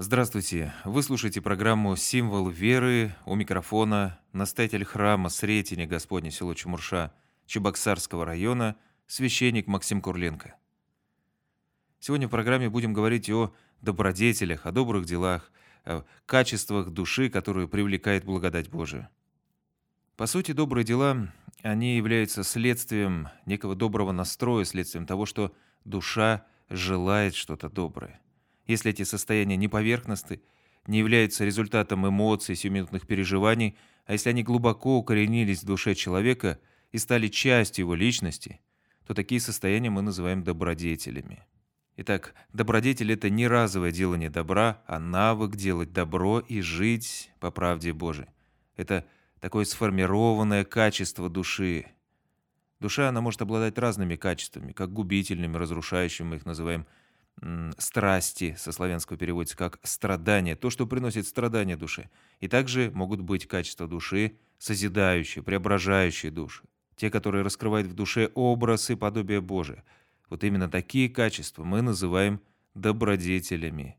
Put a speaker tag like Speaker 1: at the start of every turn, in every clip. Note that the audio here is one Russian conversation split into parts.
Speaker 1: Здравствуйте! Вы слушаете программу «Символ веры» у микрофона настоятель храма Сретения Господня село Чумурша Чебоксарского района священник Максим Курленко. Сегодня в программе будем говорить о добродетелях, о добрых делах, о качествах души, которую привлекает благодать Божия. По сути, добрые дела, они являются следствием некого доброго настроя, следствием того, что душа желает что-то доброе. Если эти состояния не поверхностны, не являются результатом эмоций, сиюминутных переживаний, а если они глубоко укоренились в душе человека и стали частью его личности, то такие состояния мы называем добродетелями. Итак, добродетель – это не разовое делание добра, а навык делать добро и жить по правде Божией. Это такое сформированное качество души. Душа, она может обладать разными качествами, как губительными, разрушающими, мы их называем страсти, со славянского переводится как страдания, то, что приносит страдания душе. И также могут быть качества души, созидающие, преображающие души. Те, которые раскрывают в душе образ и подобие Божие – вот именно такие качества мы называем добродетелями.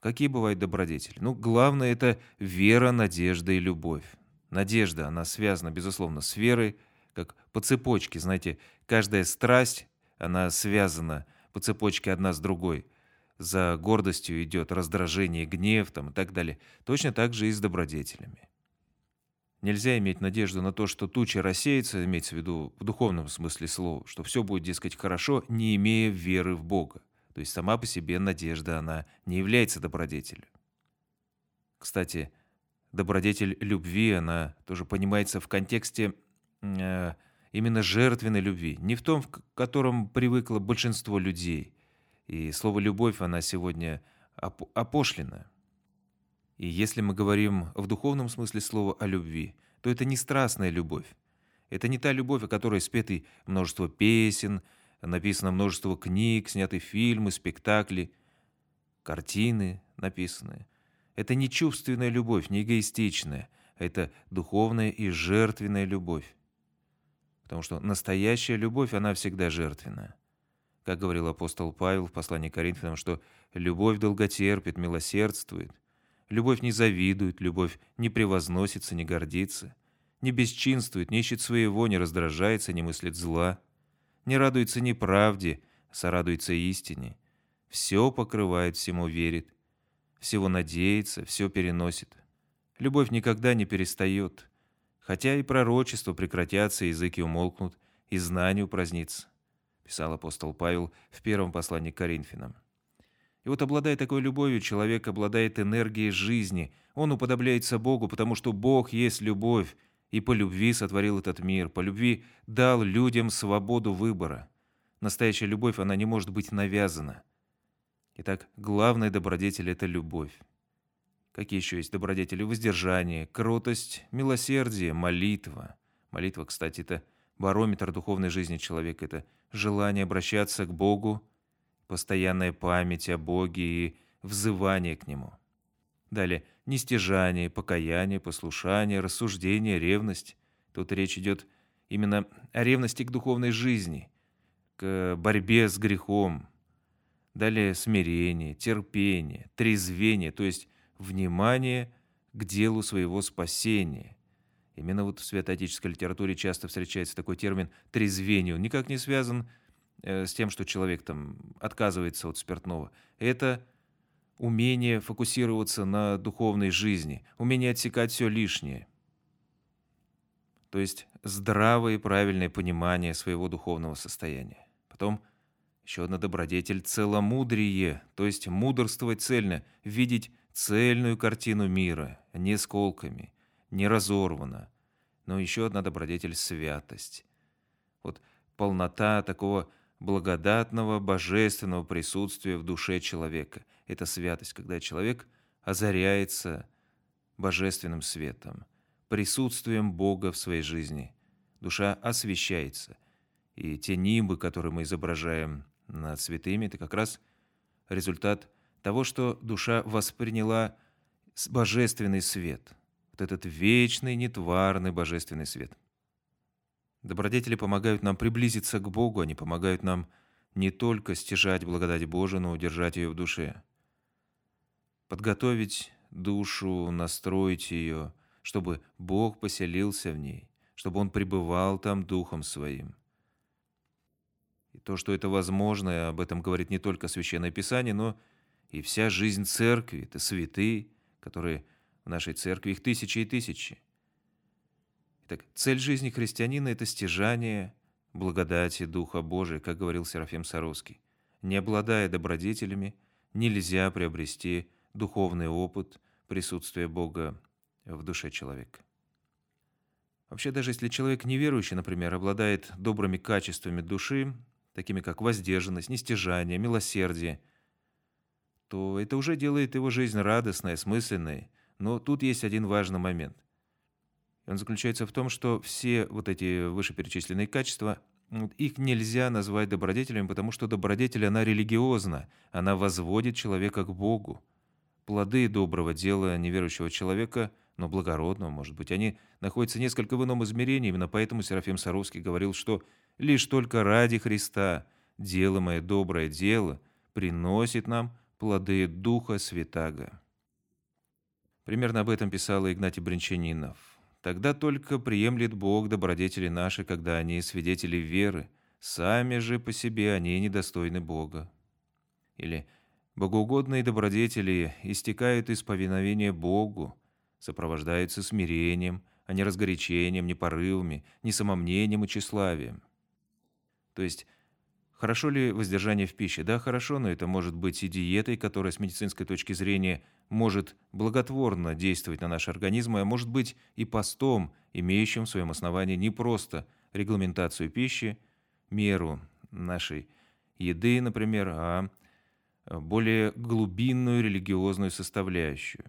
Speaker 1: Какие бывают добродетели? Ну, главное – это вера, надежда и любовь. Надежда, она связана, безусловно, с верой, как по цепочке. Знаете, каждая страсть, она связана по цепочке одна с другой. За гордостью идет раздражение, гнев там, и так далее. Точно так же и с добродетелями. Нельзя иметь надежду на то, что туча рассеется, имеется в виду в духовном смысле слова, что все будет, дескать, хорошо, не имея веры в Бога. То есть сама по себе надежда, она не является добродетелью. Кстати, добродетель любви, она тоже понимается в контексте э, именно жертвенной любви, не в том, в котором привыкло большинство людей. И слово «любовь», она сегодня оп опошлена. И если мы говорим в духовном смысле слова о любви, то это не страстная любовь. Это не та любовь, о которой спеты множество песен, написано множество книг, сняты фильмы, спектакли, картины написаны. Это не чувственная любовь, не эгоистичная, это духовная и жертвенная любовь. Потому что настоящая любовь, она всегда жертвенная. Как говорил апостол Павел в послании к Коринфянам, что любовь долготерпит, милосердствует. Любовь не завидует, любовь не превозносится, не гордится, не бесчинствует, не ищет своего, не раздражается, не мыслит зла, не радуется неправде, сорадуется истине. Все покрывает, всему верит, всего надеется, все переносит. Любовь никогда не перестает, хотя и пророчества прекратятся, языки умолкнут, и знание упразднится, писал апостол Павел в первом послании к Коринфянам. И вот обладая такой любовью, человек обладает энергией жизни. Он уподобляется Богу, потому что Бог есть любовь, и по любви сотворил этот мир, по любви дал людям свободу выбора. Настоящая любовь, она не может быть навязана. Итак, главный добродетель – это любовь. Какие еще есть добродетели? Воздержание, кротость, милосердие, молитва. Молитва, кстати, это барометр духовной жизни человека. Это желание обращаться к Богу, постоянная память о Боге и взывание к Нему. Далее, нестяжание, покаяние, послушание, рассуждение, ревность. Тут речь идет именно о ревности к духовной жизни, к борьбе с грехом. Далее, смирение, терпение, трезвение, то есть внимание к делу своего спасения. Именно вот в святоотеческой литературе часто встречается такой термин «трезвение». Он никак не связан с Э, с тем, что человек там отказывается от спиртного. Это умение фокусироваться на духовной жизни, умение отсекать все лишнее. То есть здравое и правильное понимание своего духовного состояния. Потом еще одна добродетель – целомудрие, то есть мудрствовать цельно, видеть цельную картину мира, не сколками, не разорвано. Но еще одна добродетель – святость. Вот полнота такого благодатного божественного присутствия в душе человека. Это святость, когда человек озаряется божественным светом, присутствием Бога в своей жизни. Душа освещается. И те нимбы, которые мы изображаем над святыми, это как раз результат того, что душа восприняла божественный свет. Вот этот вечный, нетварный божественный свет. Добродетели помогают нам приблизиться к Богу, они помогают нам не только стяжать благодать Божию, но удержать ее в душе. подготовить душу, настроить ее, чтобы Бог поселился в ней, чтобы Он пребывал там Духом Своим. И то, что это возможно, об этом говорит не только Священное Писание, но и вся жизнь Церкви, это святые, которые в нашей Церкви, их тысячи и тысячи. Итак, цель жизни христианина – это стяжание благодати Духа Божия, как говорил Серафим Саровский. Не обладая добродетелями, нельзя приобрести духовный опыт присутствия Бога в душе человека. Вообще, даже если человек неверующий, например, обладает добрыми качествами души, такими как воздержанность, нестяжание, милосердие, то это уже делает его жизнь радостной, осмысленной. Но тут есть один важный момент. Он заключается в том, что все вот эти вышеперечисленные качества, их нельзя назвать добродетелями, потому что добродетель, она религиозна, она возводит человека к Богу. Плоды доброго дела неверующего человека, но благородного, может быть, они находятся несколько в ином измерении, именно поэтому Серафим Саровский говорил, что лишь только ради Христа делаемое доброе дело приносит нам плоды Духа Святаго. Примерно об этом писал Игнатий Бринчанинов. Тогда только приемлет Бог добродетели наши, когда они свидетели веры, сами же по себе они недостойны Бога. Или Богоугодные добродетели истекают из повиновения Богу, сопровождаются смирением, а не разгорячением, не порывами, не самомнением и тщеславием. То есть, хорошо ли воздержание в пище? Да, хорошо, но это может быть и диетой, которая с медицинской точки зрения может благотворно действовать на наш организм, а может быть и постом, имеющим в своем основании не просто регламентацию пищи, меру нашей еды, например, а Э, более глубинную религиозную составляющую.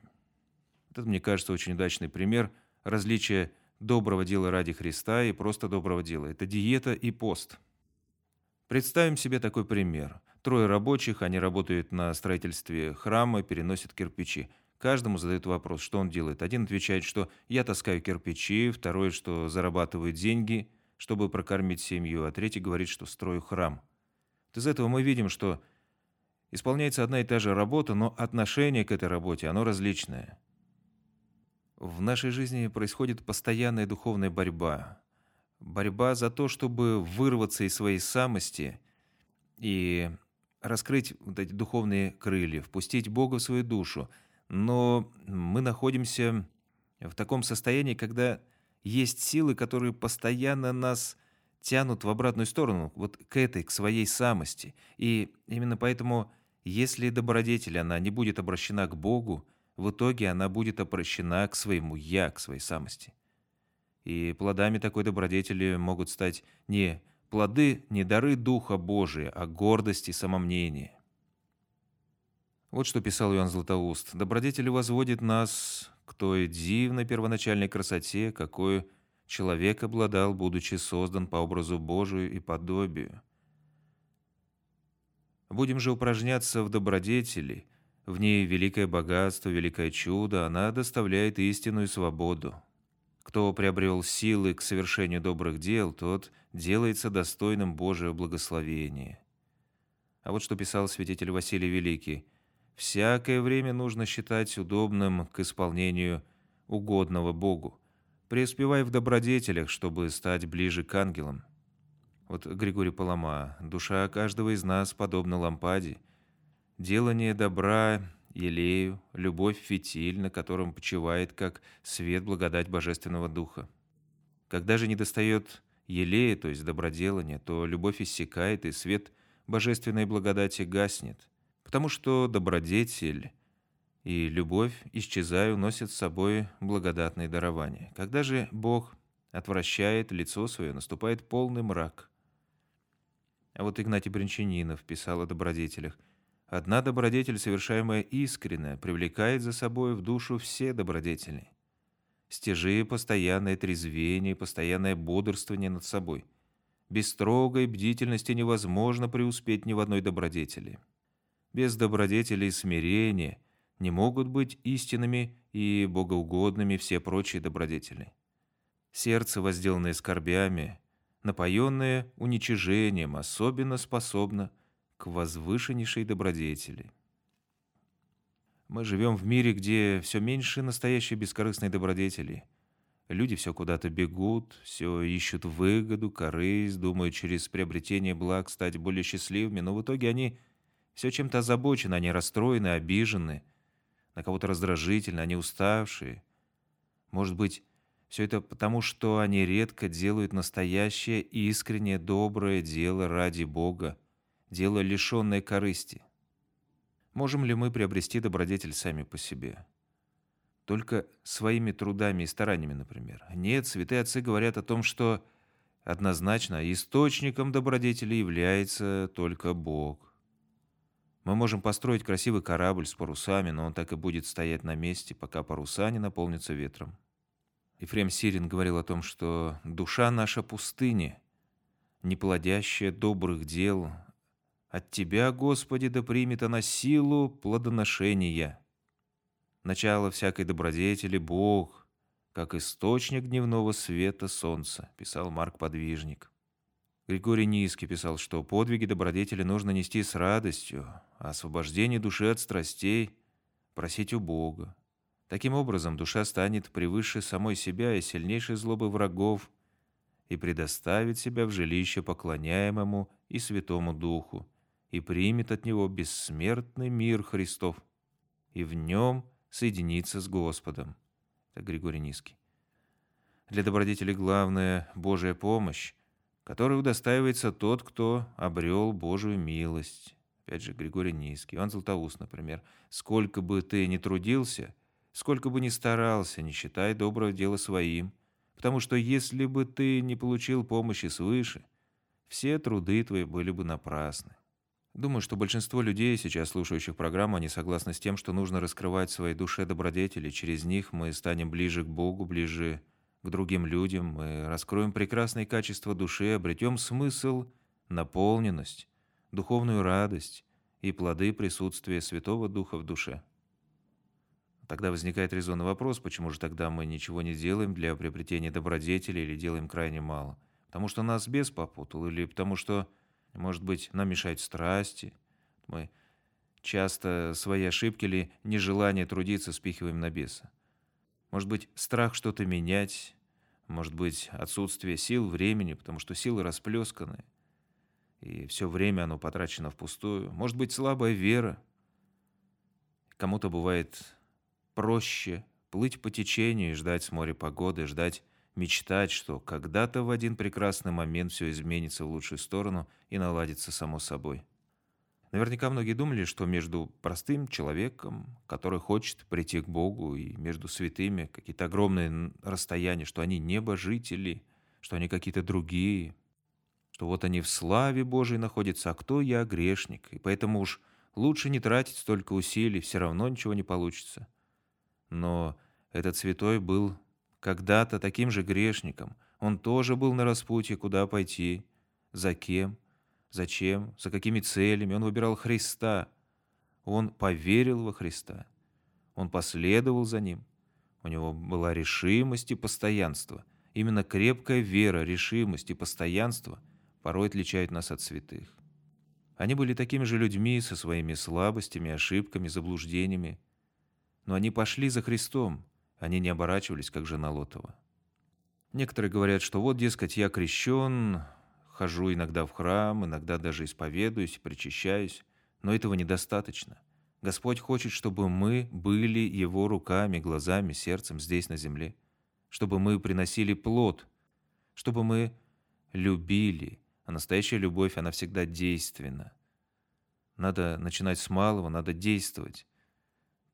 Speaker 1: Это, мне кажется, очень удачный пример различия доброго дела ради Христа и просто доброго дела. Это диета и пост. Представим себе такой пример. Трое рабочих, они работают на строительстве храма, переносят кирпичи. Каждому задают вопрос, что он делает. Один отвечает, что «я таскаю кирпичи», второй, что зарабатывает деньги, чтобы прокормить семью, а третий говорит, что «строю храм». Вот из этого мы видим, что Исполняется одна и та же работа, но отношение к этой работе, оно различное. В нашей жизни происходит постоянная духовная борьба. Борьба за то, чтобы вырваться из своей самости и раскрыть вот эти духовные крылья, впустить Бога в свою душу. Но мы находимся в таком состоянии, когда есть силы, которые постоянно нас тянут в обратную сторону, вот к этой, к своей самости. И именно поэтому если добродетель она не будет обращена к Богу, в итоге она будет обращена к своему «я», к своей самости. И плодами такой добродетели могут стать не плоды, не дары Духа Божия, а гордость и самомнение. Вот что писал Иоанн Златоуст. «Добродетель возводит нас к той дивной первоначальной красоте, какой человек обладал, будучи создан по образу Божию и подобию» Будем же упражняться в добродетели. В ней великое богатство, великое чудо, она доставляет истинную свободу. Кто приобрел силы к совершению добрых дел, тот делается достойным Божьего благословения. А вот что писал святитель Василий Великий. «Всякое время нужно считать удобным к исполнению угодного Богу. Преуспевай в добродетелях, чтобы стать ближе к ангелам». Вот Григорий Палама, душа каждого из нас подобна лампаде. Делание добра елею, любовь фитиль, на котором почивает, как свет благодать Божественного Духа. Когда же недостает елея, то есть доброделания, то любовь иссякает, и свет божественной благодати гаснет, потому что добродетель и любовь, исчезая, уносят с собой благодатные дарования. Когда же Бог отвращает лицо свое, наступает полный мрак – а вот Игнатий Бринчанинов писал о добродетелях. «Одна добродетель, совершаемая искренне, привлекает за собой в душу все добродетели. Стяжи постоянное трезвение, постоянное бодрствование над собой. Без строгой бдительности невозможно преуспеть ни в одной добродетели. Без добродетели и смирения не могут быть истинными и богоугодными все прочие добродетели. Сердце, возделанное скорбями, напоенное уничижением, особенно способна к возвышеннейшей добродетели. Мы живем в мире, где все меньше настоящей бескорыстной добродетели. Люди все куда-то бегут, все ищут выгоду, корысть, думают через приобретение благ стать более счастливыми, но в итоге они все чем-то озабочены, они расстроены, обижены, на кого-то раздражительны, они уставшие. Может быть, все это потому, что они редко делают настоящее, искреннее, доброе дело ради Бога, дело лишенное корысти. Можем ли мы приобрести добродетель сами по себе? Только своими трудами и стараниями, например. Нет, святые отцы говорят о том, что однозначно источником добродетели является только Бог. Мы можем построить красивый корабль с парусами, но он так и будет стоять на месте, пока паруса не наполнятся ветром. Ефрем Сирин говорил о том, что душа наша пустыня, не плодящая добрых дел. От Тебя, Господи, да примет она силу плодоношения. Начало всякой добродетели — Бог, как источник дневного света солнца, писал Марк Подвижник. Григорий Низкий писал, что подвиги добродетели нужно нести с радостью, а освобождение души от страстей просить у Бога. Таким образом, душа станет превыше самой себя и сильнейшей злобы врагов и предоставит себя в жилище поклоняемому и Святому Духу, и примет от него бессмертный мир Христов, и в нем соединится с Господом. Это Григорий Низкий. Для добродетели главная Божья помощь, которой удостаивается тот, кто обрел Божию милость. Опять же, Григорий Низкий, Иван Златоуст, например. «Сколько бы ты ни трудился, Сколько бы ни старался, не считай доброго дела своим, потому что если бы ты не получил помощи свыше, все труды твои были бы напрасны. Думаю, что большинство людей, сейчас слушающих программу, они согласны с тем, что нужно раскрывать в своей душе добродетели. Через них мы станем ближе к Богу, ближе к другим людям. Мы раскроем прекрасные качества души, обретем смысл, наполненность, духовную радость и плоды присутствия Святого Духа в душе. Тогда возникает резонный вопрос, почему же тогда мы ничего не делаем для приобретения добродетели или делаем крайне мало? Потому что нас бес попутал или потому что, может быть, нам мешают страсти? Мы часто свои ошибки или нежелание трудиться спихиваем на беса. Может быть, страх что-то менять, может быть, отсутствие сил, времени, потому что силы расплесканы, и все время оно потрачено впустую. Может быть, слабая вера. Кому-то бывает проще плыть по течению и ждать с моря погоды, ждать, мечтать, что когда-то в один прекрасный момент все изменится в лучшую сторону и наладится само собой. Наверняка многие думали, что между простым человеком, который хочет прийти к Богу, и между святыми какие-то огромные расстояния, что они небожители, что они какие-то другие, что вот они в славе Божией находятся, а кто я, грешник, и поэтому уж лучше не тратить столько усилий, все равно ничего не получится. Но этот святой был когда-то таким же грешником. Он тоже был на распутье, куда пойти, за кем, зачем, за какими целями. Он выбирал Христа. Он поверил во Христа. Он последовал за Ним. У него была решимость и постоянство. Именно крепкая вера, решимость и постоянство порой отличают нас от святых. Они были такими же людьми со своими слабостями, ошибками, заблуждениями, но они пошли за Христом, они не оборачивались, как жена Лотова. Некоторые говорят, что вот, дескать, я крещен, хожу иногда в храм, иногда даже исповедуюсь, причащаюсь, но этого недостаточно. Господь хочет, чтобы мы были Его руками, глазами, сердцем здесь на земле, чтобы мы приносили плод, чтобы мы любили, а настоящая любовь, она всегда действенна. Надо начинать с малого, надо действовать.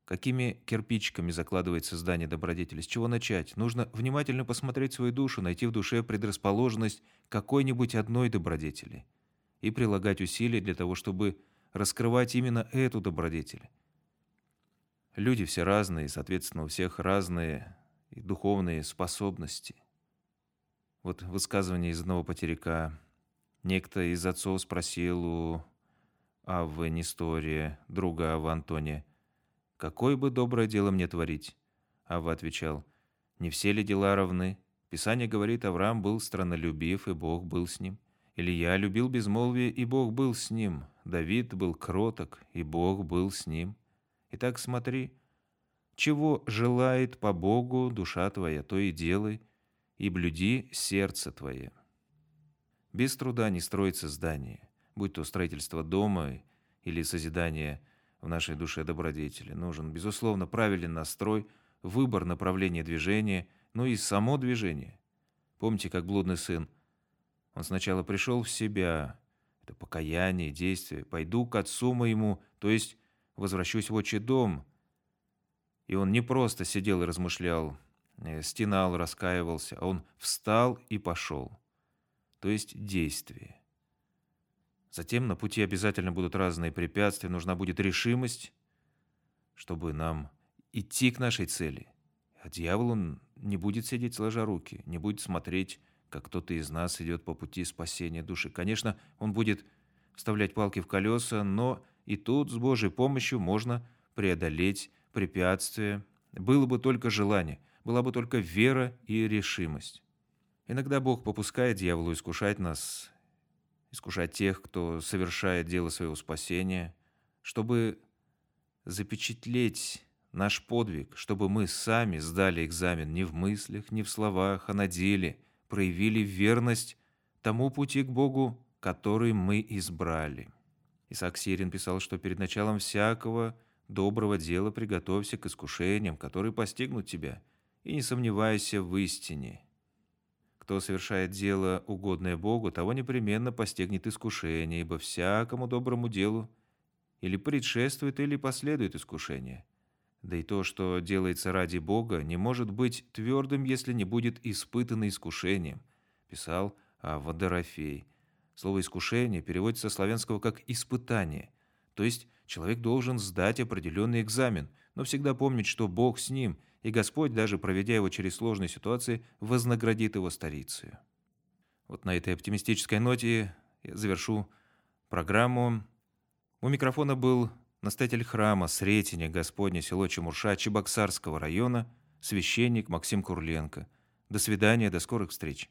Speaker 1: Какими кирпичиками закладывается здание добродетели? С чего начать? Нужно внимательно посмотреть свою душу, найти в душе предрасположенность какой-нибудь одной добродетели и прилагать усилия для того, чтобы раскрывать именно эту добродетель. Люди все разные, соответственно, у всех разные и духовные способности. Вот высказывание из одного потеряка. Некто из отцов спросил у Аввы Нестория, друга Авва Антония, какое бы доброе дело мне творить? Авва отвечал, не все ли дела равны? Писание говорит, Авраам был странолюбив, и Бог был с ним. Илья любил безмолвие, и Бог был с ним. Давид был кроток, и Бог был с ним. Итак, смотри, чего желает по Богу душа твоя, то и делай, и блюди сердце твое. Без труда не строится здание, будь то строительство дома или созидание в нашей душе добродетели. Нужен, безусловно, правильный настрой, выбор направления движения, но и само движение. Помните, как блудный сын? Он сначала пришел в себя, это покаяние, действие. Пойду к отцу моему, то есть возвращусь в отчий дом. И он не просто сидел и размышлял, э, стенал, раскаивался, а он встал и пошел. То есть действие. Затем на пути обязательно будут разные препятствия, нужна будет решимость, чтобы нам идти к нашей цели. А дьявол, он не будет сидеть сложа руки, не будет смотреть, как кто-то из нас идет по пути спасения души. Конечно, он будет вставлять палки в колеса, но и тут с Божьей помощью можно преодолеть препятствия. Было бы только желание, была бы только вера и решимость. Иногда Бог попускает дьяволу искушать нас, искушать тех, кто совершает дело своего спасения, чтобы запечатлеть наш подвиг, чтобы мы сами сдали экзамен не в мыслях, не в словах, а на деле, проявили верность тому пути к Богу, который мы избрали. Исаак Сирин писал, что перед началом всякого доброго дела приготовься к искушениям, которые постигнут тебя, и не сомневайся в истине. Кто совершает дело, угодное Богу, того непременно постигнет искушение, ибо всякому доброму делу или предшествует, или последует искушение. Да и то, что делается ради Бога, не может быть твердым, если не будет испытано искушением, писал Водорофей. Слово «искушение» переводится со славянского как «испытание», то есть человек должен сдать определенный экзамен, но всегда помнить, что Бог с ним, и Господь, даже проведя его через сложные ситуации, вознаградит его старицей. Вот на этой оптимистической ноте я завершу программу. У микрофона был настоятель храма Сретения Господня село Чемурша Чебоксарского района, священник Максим Курленко. До свидания, до скорых встреч.